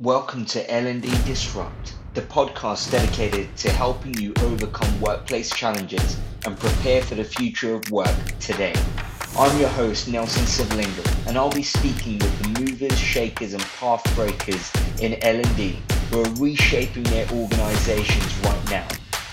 Welcome to L&D Disrupt, the podcast dedicated to helping you overcome workplace challenges and prepare for the future of work today. I'm your host, Nelson Sivalingam, and I'll be speaking with the movers, shakers, and path breakers in L&D who are reshaping their organizations right now.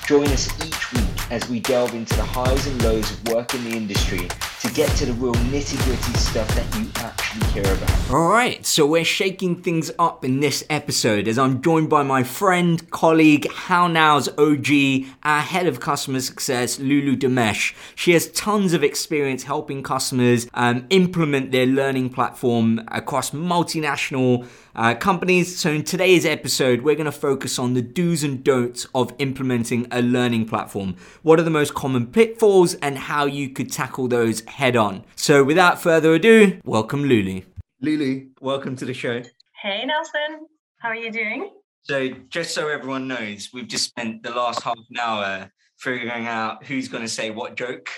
Join us each week as we delve into the highs and lows of work in the industry to get to the real nitty gritty stuff that you actually care about. Alright, so we're shaking things up in this episode as I'm joined by my friend, colleague, How Now's OG, our head of customer success, Lulu Damesh. She has tons of experience helping customers um, implement their learning platform across multinational uh, companies. So, in today's episode, we're going to focus on the do's and don'ts of implementing a learning platform. What are the most common pitfalls and how you could tackle those head on. So, without further ado, welcome Lulu. Lulu, welcome to the show. Hey, Nelson. How are you doing? So, just so everyone knows, we've just spent the last half an hour figuring out who's going to say what joke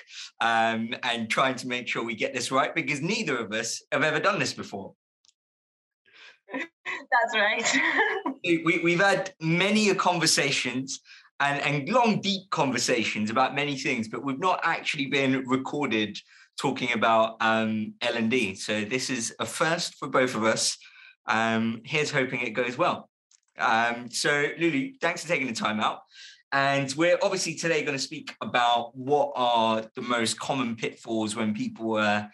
um, and trying to make sure we get this right because neither of us have ever done this before. That's right. we, we've had many conversations and, and long, deep conversations about many things, but we've not actually been recorded talking about um, L&D. So this is a first for both of us. Um, here's hoping it goes well. Um, so Lulu, thanks for taking the time out. And we're obviously today going to speak about what are the most common pitfalls when people are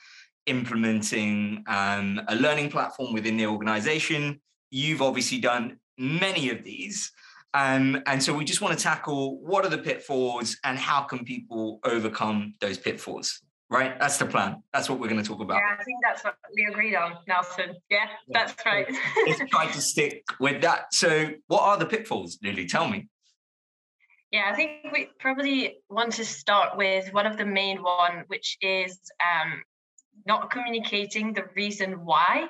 implementing um, a learning platform within the organization. You've obviously done many of these. Um, and so we just want to tackle what are the pitfalls and how can people overcome those pitfalls, right? That's the plan. That's what we're going to talk about. Yeah, I think that's what we agreed on, Nelson. Yeah, yeah. that's right. Let's try to stick with that. So, what are the pitfalls, Lily? Tell me. Yeah, I think we probably want to start with one of the main one, which is um, not communicating the reason why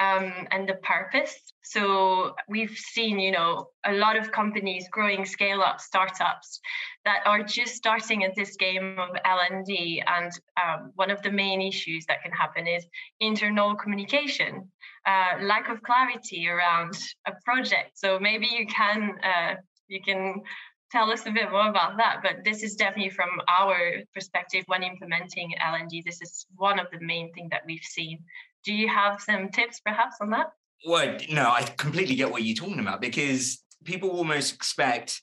um, and the purpose. So we've seen, you know, a lot of companies growing scale up startups that are just starting at this game of L&D. And um, one of the main issues that can happen is internal communication, uh, lack of clarity around a project. So maybe you can uh, you can tell us a bit more about that. But this is definitely from our perspective when implementing L&D. This is one of the main things that we've seen do you have some tips perhaps on that? Well, no, I completely get what you're talking about because people almost expect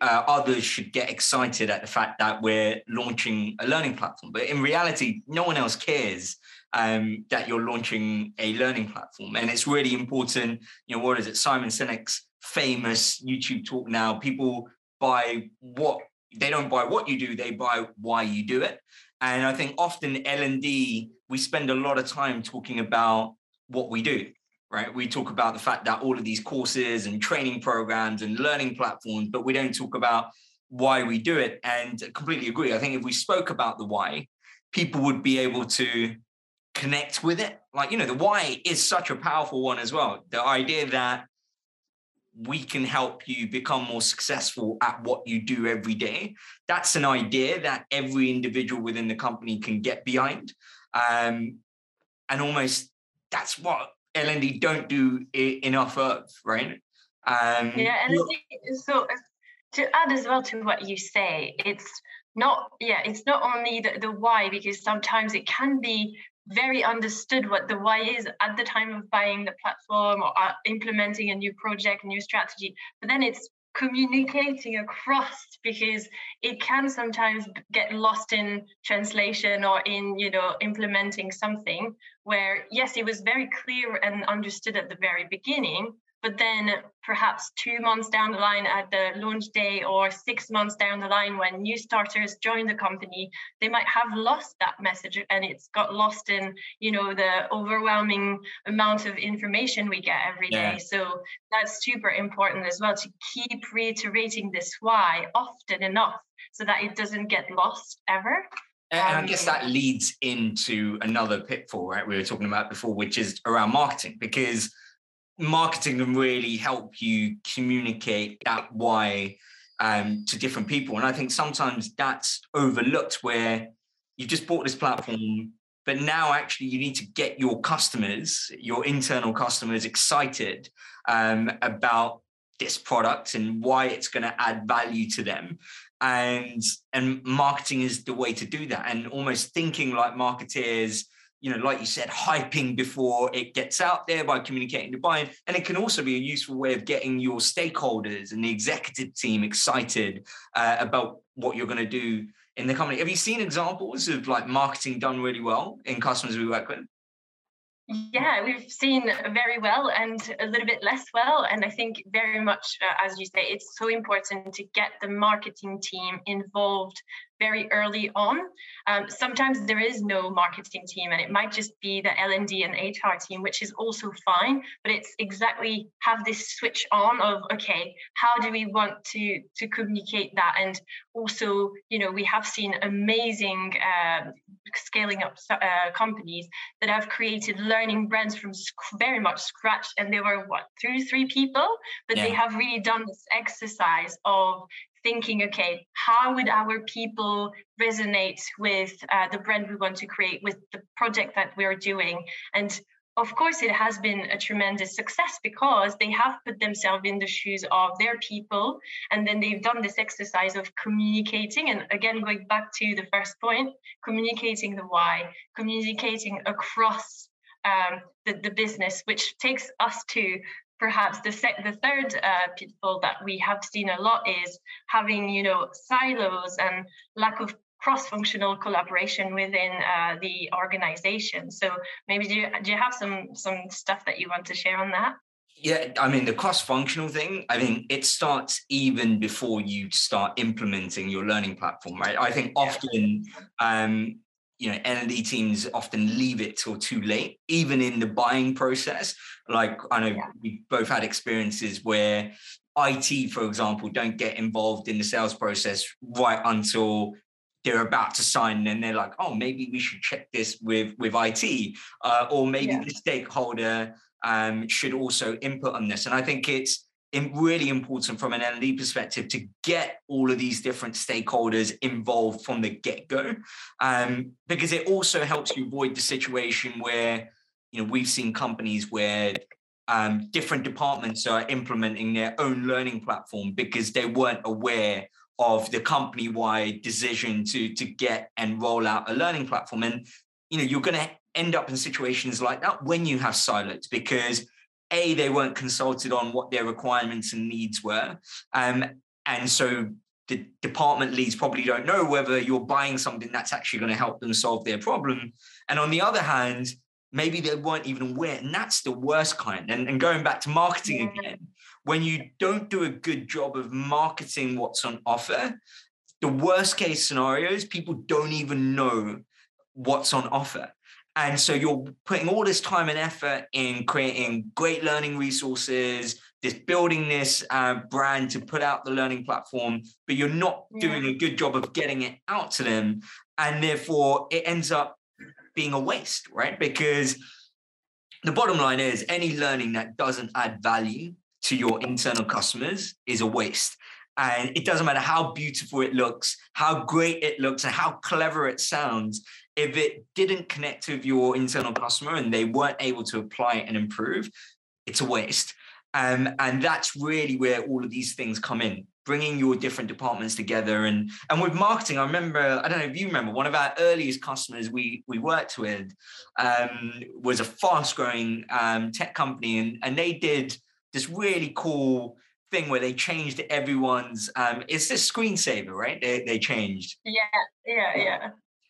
uh, others should get excited at the fact that we're launching a learning platform. But in reality, no one else cares um, that you're launching a learning platform. And it's really important. You know, what is it? Simon Sinek's famous YouTube talk now. People buy what they don't buy what you do, they buy why you do it. And I think often L&D we spend a lot of time talking about what we do right? We talk about the fact that all of these courses and training programs and learning platforms but we don't talk about why we do it. And I completely agree. I think if we spoke about the why people would be able to connect with it. Like you know the why is such a powerful one as well. The idea that we can help you become more successful at what you do every day that's an idea that every individual within the company can get behind um, and almost that's what L&D don't do enough of, right? Um, yeah, and so to add as well to what you say, it's not yeah, it's not only the, the why because sometimes it can be very understood what the why is at the time of buying the platform or uh, implementing a new project, new strategy. But then it's communicating across because it can sometimes get lost in translation or in you know implementing something where yes it was very clear and understood at the very beginning but then perhaps two months down the line at the launch day or six months down the line when new starters join the company they might have lost that message and it's got lost in you know the overwhelming amount of information we get every day. yeah. so that's super important as well to keep reiterating this why often enough so that it doesn't get lost ever and I um, guess that leads into another pitfall, right? We were talking about before, which is around marketing, because marketing can really help you communicate that why um, to different people. And I think sometimes that's overlooked where you've just bought this platform, but now actually you need to get your customers, your internal customers, excited um, about this product and why it's going to add value to them and and marketing is the way to do that and almost thinking like marketeers you know like you said hyping before it gets out there by communicating to buying and it can also be a useful way of getting your stakeholders and the executive team excited uh, about what you're going to do in the company. Have you seen examples of like marketing done really well in customers we work with? Yeah, we've seen very well and a little bit less well. And I think very much, uh, as you say, it's so important to get the marketing team involved very early on. Um, sometimes there is no marketing team, and it might just be the L&D and HR team, which is also fine. But it's exactly have this switch on of okay, how do we want to to communicate that? And also, you know, we have seen amazing uh, scaling up uh, companies that have created learning brands from sc- very much scratch, and they were what two, three people, but yeah. they have really done this exercise of thinking, okay, how would our people resonate with uh, the brand we want to create, with the project that we're doing? And of course, it has been a tremendous success because they have put themselves in the shoes of their people. And then they've done this exercise of communicating. And again, going back to the first point, communicating the why, communicating across um, the, the business, which takes us to perhaps the sec- the third uh, pitfall that we have seen a lot is having you know silos and lack of cross-functional collaboration within uh, the organization. So maybe do you, do you have some some stuff that you want to share on that? Yeah i mean the cross-functional thing i think it starts even before you start implementing your learning platform right? I think often um, you know L&D teams often leave it till too late even in the buying process like i know yeah. we both had experiences where it for example don't get involved in the sales process right until they're about to sign and they're like oh maybe we should check this with with it uh, or maybe yeah. the stakeholder um, should also input on this and i think it's really important from an L&D perspective to get all of these different stakeholders involved from the get-go um, because it also helps you avoid the situation where you know we've seen companies where um, different departments are implementing their own learning platform because they weren't aware of the company-wide decision to to get and roll out a learning platform. And you know you're going to end up in situations like that when you have silos because a they weren't consulted on what their requirements and needs were. Um, and so the department leads probably don't know whether you're buying something that's actually going to help them solve their problem. And on the other hand maybe they weren't even aware and that's the worst kind. And, and going back to marketing yeah. again when you don't do a good job of marketing what's on offer the worst case scenario is people don't even know what's on offer and so you're putting all this time and effort in creating great learning resources, this building this uh, brand to put out the learning platform, but you're not yeah. doing a good job of getting it out to them. And therefore, it ends up being a waste, right? Because the bottom line is any learning that doesn't add value to your internal customers is a waste. And it doesn't matter how beautiful it looks, how great it looks, and how clever it sounds if it didn't connect with your internal customer and they weren't able to apply it and improve, it's a waste. Um, and that's really where all of these things come in, bringing your different departments together. And and with marketing, I remember, I don't know if you remember, one of our earliest customers we we worked with um, was a fast growing um, tech company, and and they did this really cool thing where they changed everyone's. Um, it's this screensaver, right? They they changed. Yeah, yeah, yeah.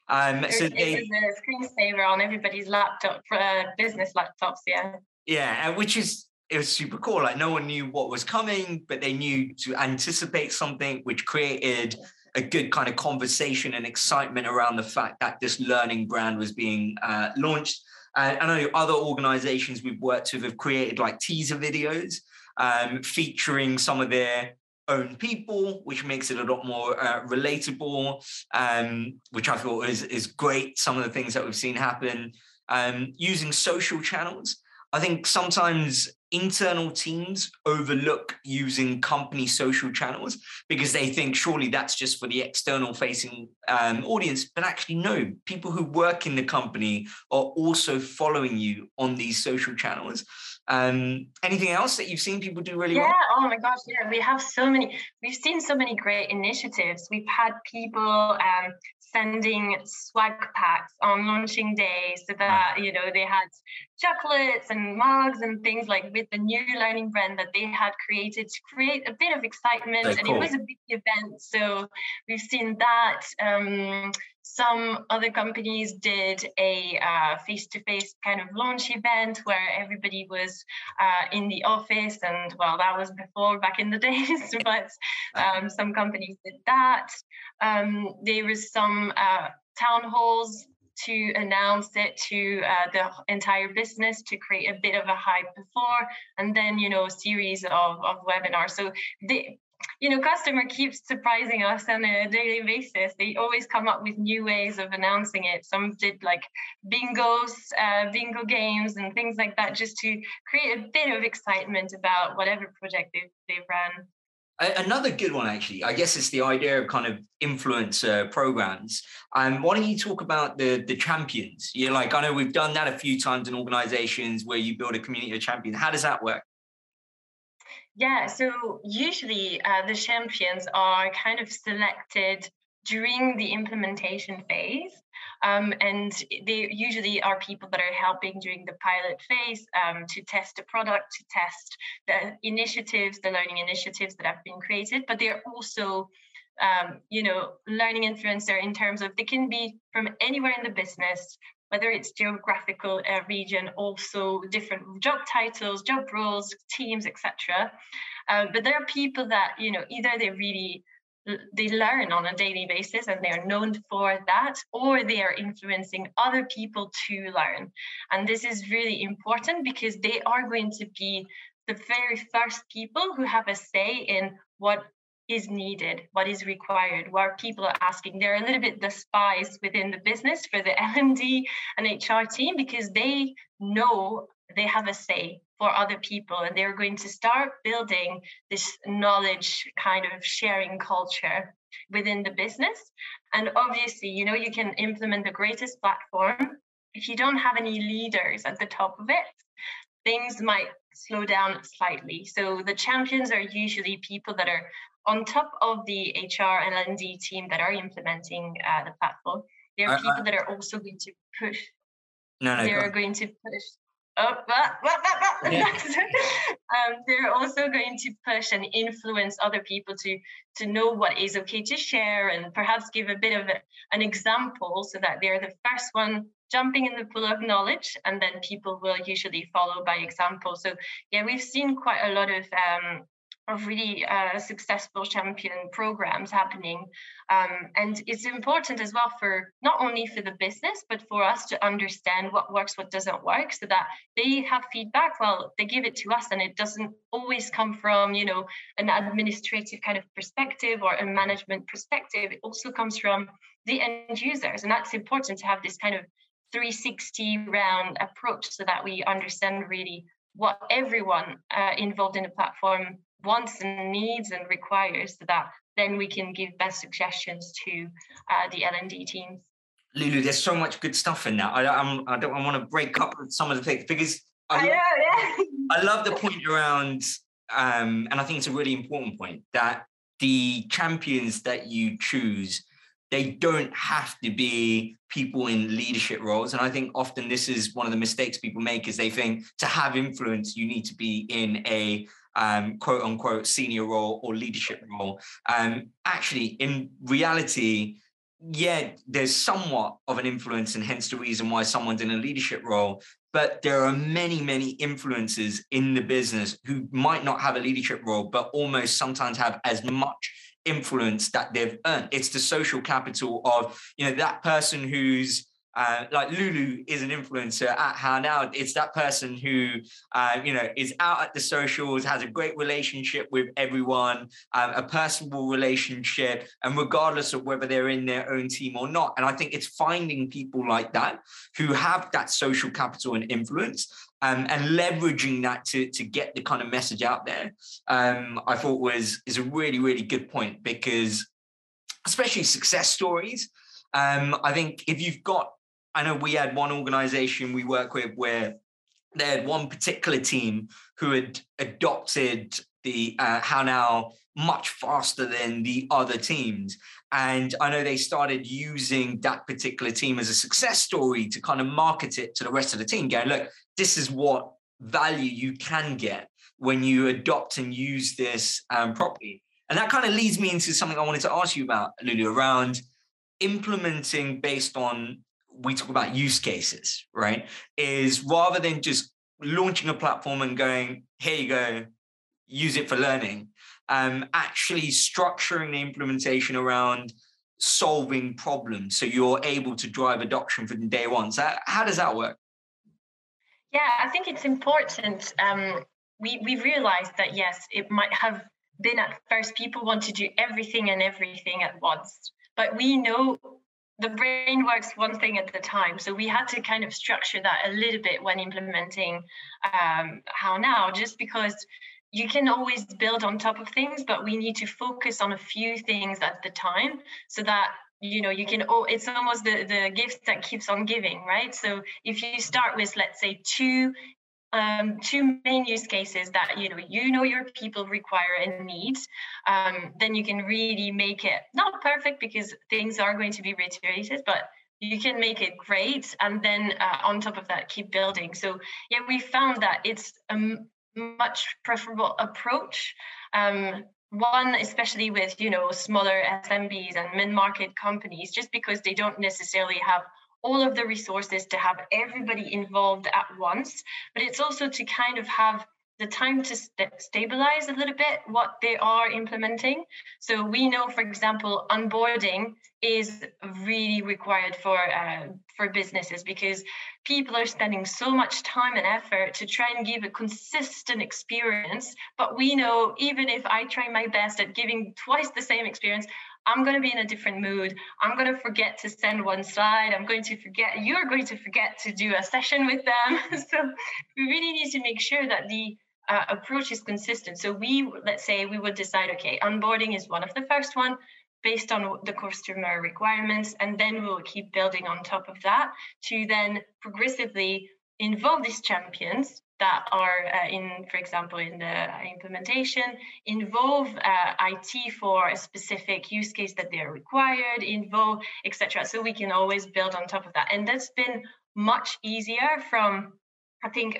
Um, so they, a screensaver on everybody's laptop, uh, business laptops, yeah. Yeah, which is it was super cool. Like no one knew what was coming, but they knew to anticipate something, which created a good kind of conversation and excitement around the fact that this learning brand was being uh, launched. Uh, I know other organizations we've worked with have created like teaser videos um, featuring some of their own people, which makes it a lot more uh, relatable, um, which I thought is, is great. Some of the things that we've seen happen um, using social channels. I think sometimes internal teams overlook using company social channels because they think surely that's just for the external facing um, audience. But actually, no, people who work in the company are also following you on these social channels. Um, anything else that you've seen people do really yeah, well? Yeah. Oh my gosh. Yeah. We have so many, we've seen so many great initiatives. We've had people um, sending swag packs on launching day so that you know they had chocolates and mugs and things like with the new learning brand that they had created to create a bit of excitement. And it was a big event so we've seen that um, some other companies did a uh, face-to-face kind of launch event where everybody was uh, in the office and well that was before back in the days but um, some companies did that. Um, there was some uh, town halls to announce it to uh, the entire business to create a bit of a hype before and then you know a series of, of webinars. So they you know, customer keeps surprising us on a daily basis. They always come up with new ways of announcing it. Some did like bingos, uh, bingo games, and things like that, just to create a bit of excitement about whatever project they've, they've run. Another good one, actually, I guess it's the idea of kind of influencer programs. Um, why don't you talk about the the champions? You like, I know we've done that a few times in organizations where you build a community of champions. How does that work? Yeah, so usually uh, the champions are kind of selected during the implementation phase. Um, and they usually are people that are helping during the pilot phase um, to test the product, to test the initiatives, the learning initiatives that have been created. But they're also, um, you know, learning influencer in terms of they can be from anywhere in the business, whether it's geographical uh, region, also different job titles, job roles, teams, etc. Uh, but there are people that you know either they really they learn on a daily basis and they're known for that or they are influencing other people to learn and this is really important because they are going to be the very first people who have a say in what is needed, what is required, what people are asking. They're a little bit the spies within the business for the L&D and HR team because they know they have a say for other people and they're going to start building this knowledge kind of sharing culture within the business. And obviously, you know, you can implement the greatest platform. If you don't have any leaders at the top of it, things might slow down slightly. So the champions are usually people that are on top of the HR and L&D team that are implementing uh, the platform, there are people that are also going to push. No, no, they're going to push. Oh, ah, ah, ah, yeah. um, they're also going to push and influence other people to to know what is okay to share and perhaps give a bit of a, an example so that they're the first one jumping in the pool of knowledge and then people will usually follow by example so yeah we've seen quite a lot of um, of really uh, successful champion programs happening. Um, and it's important as well for not only for the business but for us to understand what works what doesn't work so that they have feedback. Well they give it to us and it doesn't always come from you know an administrative kind of perspective or a management perspective. It also comes from the end users and that's important to have this kind of 360 round approach so that we understand really what everyone uh, involved in the platform wants and needs and requires that then we can give best suggestions to uh, the L&D teams. Lulu, there's so much good stuff in that. I, I'm, I don't I want to break up some of the things because I, I know, yeah. I love the point around, um, and I think it's a really important point that the champions that you choose they don't have to be people in leadership roles and i think often this is one of the mistakes people make is they think to have influence you need to be in a um, quote unquote senior role or leadership role. Um, actually, in reality, yeah, there's somewhat of an influence, and hence the reason why someone's in a leadership role. But there are many, many influences in the business who might not have a leadership role, but almost sometimes have as much influence that they've earned. It's the social capital of, you know, that person who's uh, like Lulu is an influencer at How Now. It's that person who, uh, you know, is out at the socials, has a great relationship with everyone, um, a personable relationship, and regardless of whether they're in their own team or not. And I think it's finding people like that who have that social capital and influence um, and leveraging that to, to get the kind of message out there, um, I thought was is a really, really good point because especially success stories. Um, I think if you've got, I know we had one organization we work with where they had one particular team who had adopted the uh, how now much faster than the other teams. And I know they started using that particular team as a success story to kind of market it to the rest of the team, going, look, this is what value you can get when you adopt and use this um, properly. And that kind of leads me into something I wanted to ask you about, Lulu, around implementing based on we talk about use cases, right? Is rather than just launching a platform and going, here you go, use it for learning, um, actually structuring the implementation around solving problems so you're able to drive adoption from day one. So how does that work? Yeah, I think it's important. Um, we we realized that yes, it might have been at first people want to do everything and everything at once, but we know the brain works one thing at a time. So we had to kind of structure that a little bit when implementing um, how now, just because you can always build on top of things, but we need to focus on a few things at the time so that you know you can oh it's almost the the gift that keeps on giving right so if you start with let's say two um, two main use cases that you know you know your people require and need um, then you can really make it not perfect because things are going to be reiterated but you can make it great and then uh, on top of that keep building. So yeah we found that it's a much preferable approach um, one especially with you know smaller SMBs and mid-market companies just because they don't necessarily have all of the resources to have everybody involved at once but it's also to kind of have the time to st- stabilize a little bit what they are implementing. So we know, for example, onboarding is really required for uh, for businesses because people are spending so much time and effort to try and give a consistent experience. But we know even if I try my best at giving twice the same experience, I'm going to be in a different mood. I'm going to forget to send one slide. I'm going to forget, you're going to forget to do a session with them. so we really need to make sure that the uh, approach is consistent. So we, let's say we would decide, okay, onboarding is one of the first one based on the customer requirements, and then we'll keep building on top of that to then progressively involve these champions that are uh, in, for example, in the implementation, involve uh, IT for a specific use case that they're required, involve, etc. So we can always build on top of that. And that's been much easier from, I think,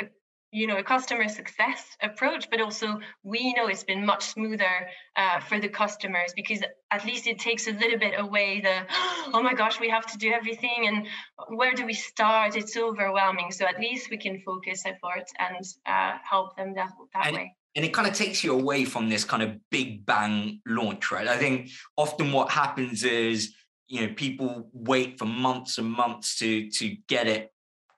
you know a customer success approach but also we know it's been much smoother uh, for the customers because at least it takes a little bit away the oh my gosh we have to do everything and where do we start? It's overwhelming. So at least we can focus effort and uh, help them that, that and, way. and it kind of takes you away from this kind of big bang launch right? I think often what happens is you know people wait for months and months to to get it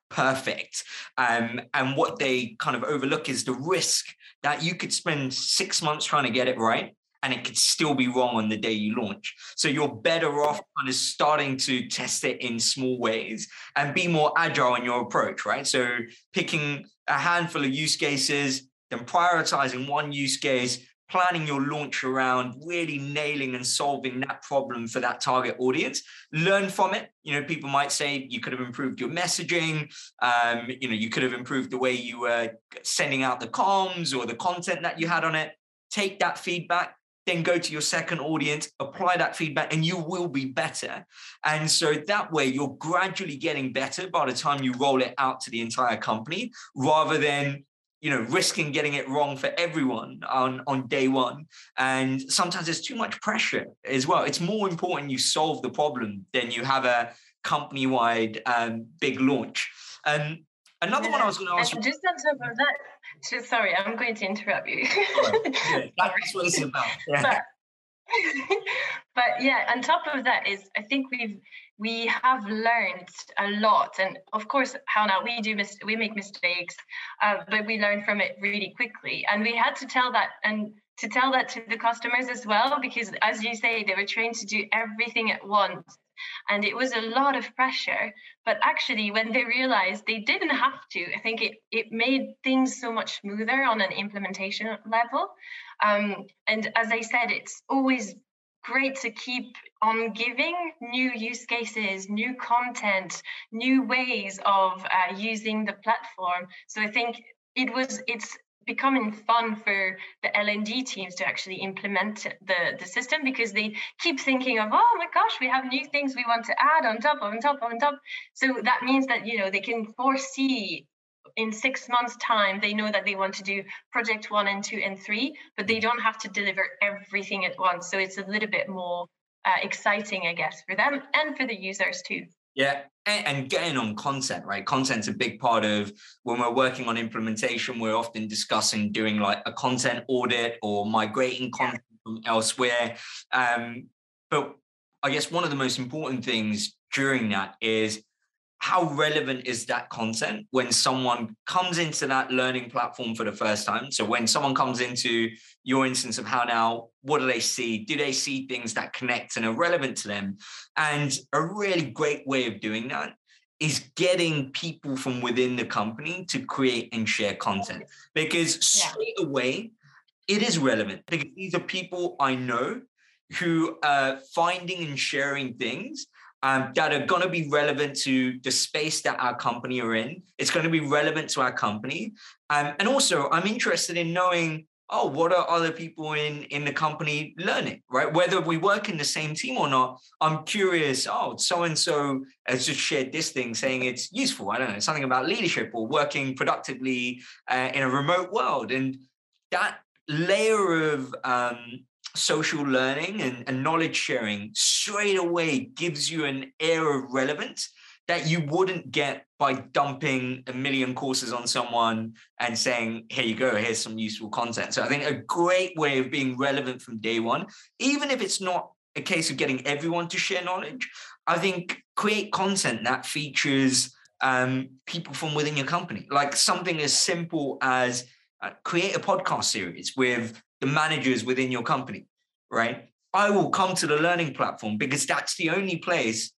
perfect. Um, and what they kind of overlook is the risk that you could spend six months trying to get it right and it could still be wrong on the day you launch. So you're better off kind of starting to test it in small ways and be more agile in your approach, right? So picking a handful of use cases, then prioritizing one use case, planning your launch around really nailing and solving that problem for that target audience. Learn from it. You know people might say you could have improved your messaging. Um, you know you could have improved the way you were sending out the comms or the content that you had on it. Take that feedback then go to your second audience apply that feedback and you will be better. And so that way you're gradually getting better by the time you roll it out to the entire company rather than you know risking getting it wrong for everyone on on day one. And sometimes there's too much pressure as well. It's more important you solve the problem than you have a company wide um, big launch. And another yeah. one i was going to ask just on top of that just sorry i'm going to interrupt you. Yeah, that's what it's about. Yeah. but yeah, on top of that is I think we've we have learned a lot, and of course, how now we do mis- we make mistakes, uh, but we learn from it really quickly, and we had to tell that and to tell that to the customers as well, because as you say, they were trained to do everything at once. And it was a lot of pressure. But actually, when they realized they didn't have to, I think it, it made things so much smoother on an implementation level. Um, and as I said, it's always great to keep on giving new use cases, new content, new ways of uh, using the platform. So I think it was it's becoming fun for the L&D teams to actually implement the, the system because they keep thinking of, oh my gosh, we have new things we want to add on top, on top, on top. So that means that, you know, they can foresee in six months time they know that they want to do project one and two and three but they don't have to deliver everything at once. So it's a little bit more uh, exciting i guess for them and for the users too. Yeah and getting on content right? Content's a big part of when we're working on implementation we're often discussing doing like a content audit or migrating content from elsewhere. Um, but i guess one of the most important things during that is how relevant is that content when someone comes into that learning platform for the first time? So when someone comes into your instance of how now, what do they see? Do they see things that connect and are relevant to them? And a really great way of doing that is getting people from within the company to create and share content because straight yeah. away it is relevant because these are people I know who are finding and sharing things um, that are going to be relevant to the space that our company are in. It's going to be relevant to our company. Um, and also, I'm interested in knowing, oh, what are other people in, in the company learning, right? Whether we work in the same team or not, I'm curious, oh, so-and-so has just shared this thing saying it's useful. I don't know, something about leadership or working productively uh, in a remote world. And that layer of um, social learning and, and knowledge sharing straight away gives you an air of relevance that you wouldn't get by dumping a million courses on someone and saying, here you go, here's some useful content. So I think a great way of being relevant from day one, even if it's not a case of getting everyone to share knowledge, I think create content that features um, people from within your company, like something as simple as uh, create a podcast series with the managers within your company, right? I will come to the learning platform because that's the only place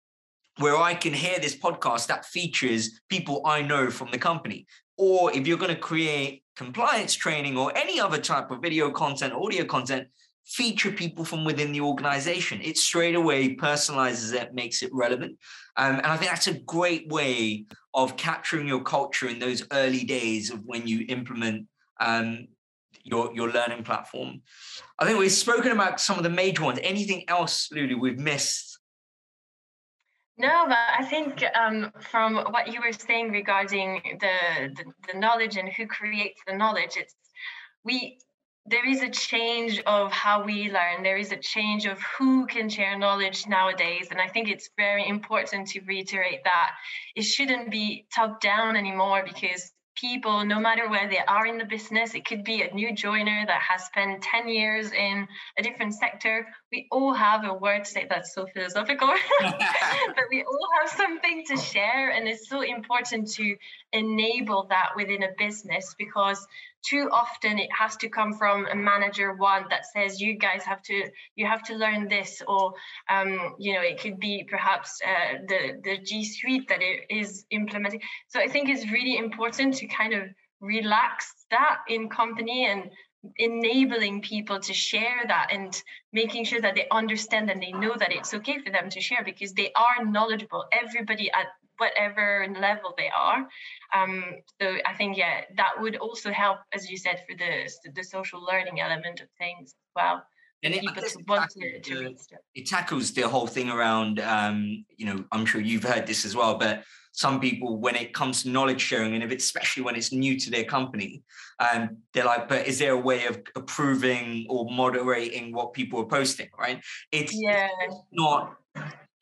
where I can hear this podcast that features people I know from the company. Or if you're going to create compliance training or any other type of video content, audio content, feature people from within the organization. It straight away personalizes it, makes it relevant. Um, and I think that's a great way of capturing your culture in those early days of when you implement um, your your learning platform. I think we've spoken about some of the major ones. Anything else, Lulu, we've missed? No, but I think um, from what you were saying regarding the, the, the knowledge and who creates the knowledge, it's we there is a change of how we learn. There is a change of who can share knowledge nowadays, and I think it's very important to reiterate that it shouldn't be top down anymore because people, no matter where they are in the business. It could be a new joiner that has spent 10 years in a different sector. We all have a word to say that's so philosophical, but we all have something to share. And it's so important to enable that within a business because too often it has to come from a manager one that says you guys have to you have to learn this or um, you know it could be perhaps uh, the the g suite that it is implementing. So i think it's really important to kind of relax that in company and enabling people to share that and making sure that they understand and they know that it's okay for them to share because they are knowledgeable. Everybody at whatever level they are. Um, so I think yeah, that would also help, as you said, for the the social learning element of things as well. And it, tackles, to, to it tackles the whole thing around, um, you know, I'm sure you've heard this as well, but some people, when it comes to knowledge sharing, and if it's, especially when it's new to their company, um, they're like, but is there a way of approving or moderating what people are posting, right? It's, yeah. it's not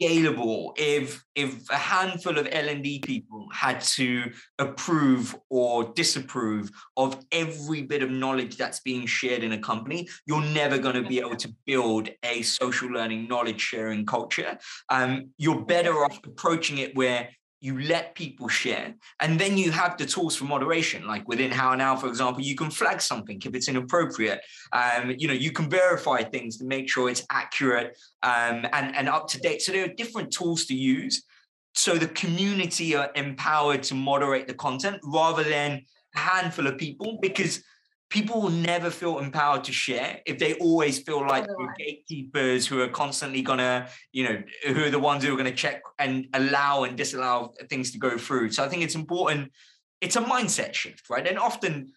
scalable if if a handful of L&D people had to approve or disapprove of every bit of knowledge that's being shared in a company, you're never going to be able to build a social learning knowledge sharing culture. Um, you're better off approaching it where you let people share. And then you have the tools for moderation like within how now for example you can flag something if it's inappropriate. Um, you know you can verify things to make sure it's accurate um, and, and up to date. So there are different tools to use so the community are empowered to moderate the content rather than a handful of people because people will never feel empowered to share if they always feel like gatekeepers who are constantly gonna, you know, who are the ones who are gonna check and allow and disallow things to go through. So I think it's important. It's a mindset shift, right? And often,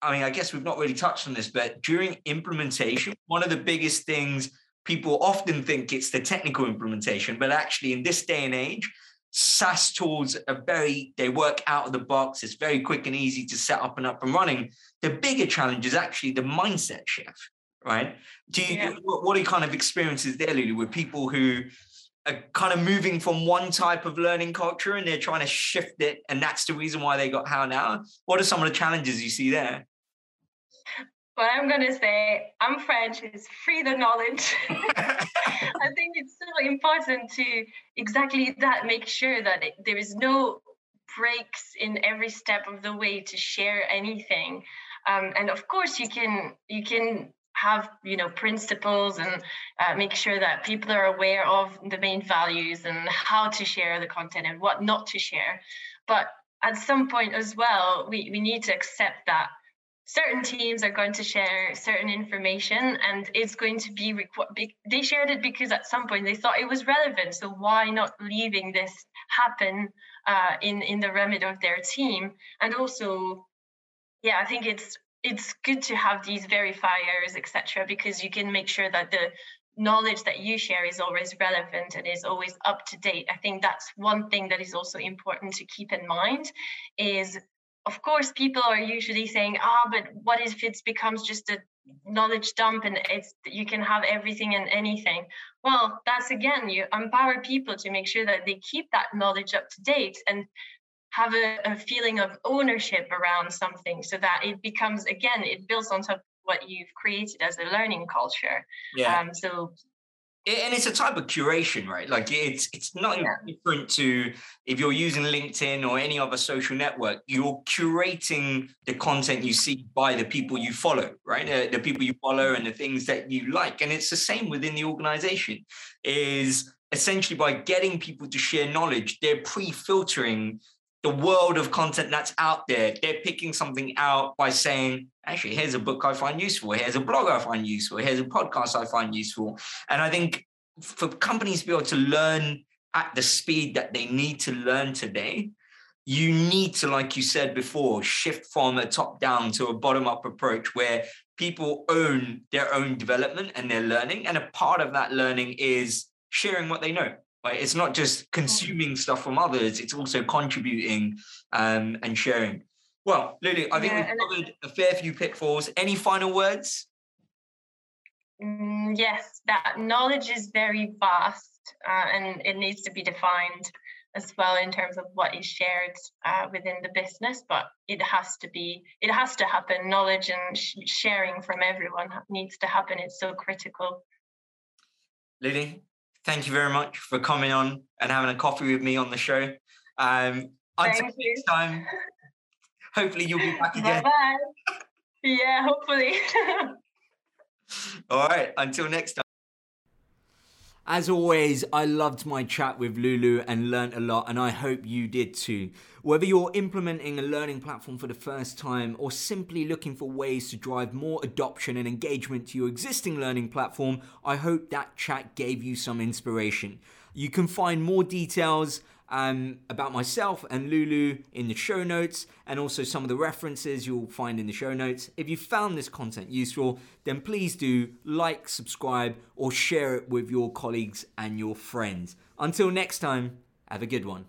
I mean, I guess we've not really touched on this, but during implementation, one of the biggest things people often think it's the technical implementation, but actually in this day and age, SaaS tools are very, they work out of the box. It's very quick and easy to set up and up and running. The bigger challenge is actually the mindset shift, right? Do you, yeah. what, what are kind of experiences there, Lulu, with people who are kind of moving from one type of learning culture and they're trying to shift it? And that's the reason why they got how now? What are some of the challenges you see there? What I'm going to say, I'm French, is free the knowledge. I think it's so important to exactly that, make sure that it, there is no breaks in every step of the way to share anything. Um, and of course, you can you can have you know principles and uh, make sure that people are aware of the main values and how to share the content and what not to share. But at some point as well, we, we need to accept that certain teams are going to share certain information and it's going to be they shared it because at some point they thought it was relevant so why not leaving this happen uh, in in the remit of their team and also yeah i think it's it's good to have these verifiers etc because you can make sure that the knowledge that you share is always relevant and is always up to date i think that's one thing that is also important to keep in mind is of course, people are usually saying, ah, oh, but what if it becomes just a knowledge dump and it's you can have everything and anything? Well, that's again, you empower people to make sure that they keep that knowledge up to date and have a, a feeling of ownership around something so that it becomes again, it builds on top of what you've created as a learning culture. Yeah. Um, so and it's a type of curation, right? Like it's it's not yeah. different to if you're using LinkedIn or any other social network. You're curating the content you see by the people you follow, right? The, the people you follow and the things that you like, and it's the same within the organization. Is essentially by getting people to share knowledge, they're pre-filtering the world of content that's out there. They're picking something out by saying, actually, here's a book I find useful. Here's a blog I find useful. Here's a podcast I find useful. And I think for companies to be able to learn at the speed that they need to learn today, you need to, like you said before, shift from a top down to a bottom up approach where people own their own development and their learning. And a part of that learning is sharing what they know. Right? It's not just consuming stuff from others; it's also contributing um, and sharing. Well, Lulu, I think yeah, we've covered a fair few pitfalls. Any final words? Mm, yes, that knowledge is very vast uh, and it needs to be defined as well in terms of what is shared uh, within the business but it has to be it has to happen knowledge and sh- sharing from everyone needs to happen it's so critical lily thank you very much for coming on and having a coffee with me on the show. Um, until next time, hopefully you'll be back again. Bye-bye. Yeah, hopefully. All right, until next time. As always, I loved my chat with Lulu and learnt a lot, and I hope you did too. Whether you're implementing a learning platform for the first time or simply looking for ways to drive more adoption and engagement to your existing learning platform, I hope that chat gave you some inspiration. You can find more details um, about myself and Lulu in the show notes and also some of the references you'll find in the show notes. If you found this content useful, then please do like, subscribe, or share it with your colleagues and your friends. Until next time, have a good one.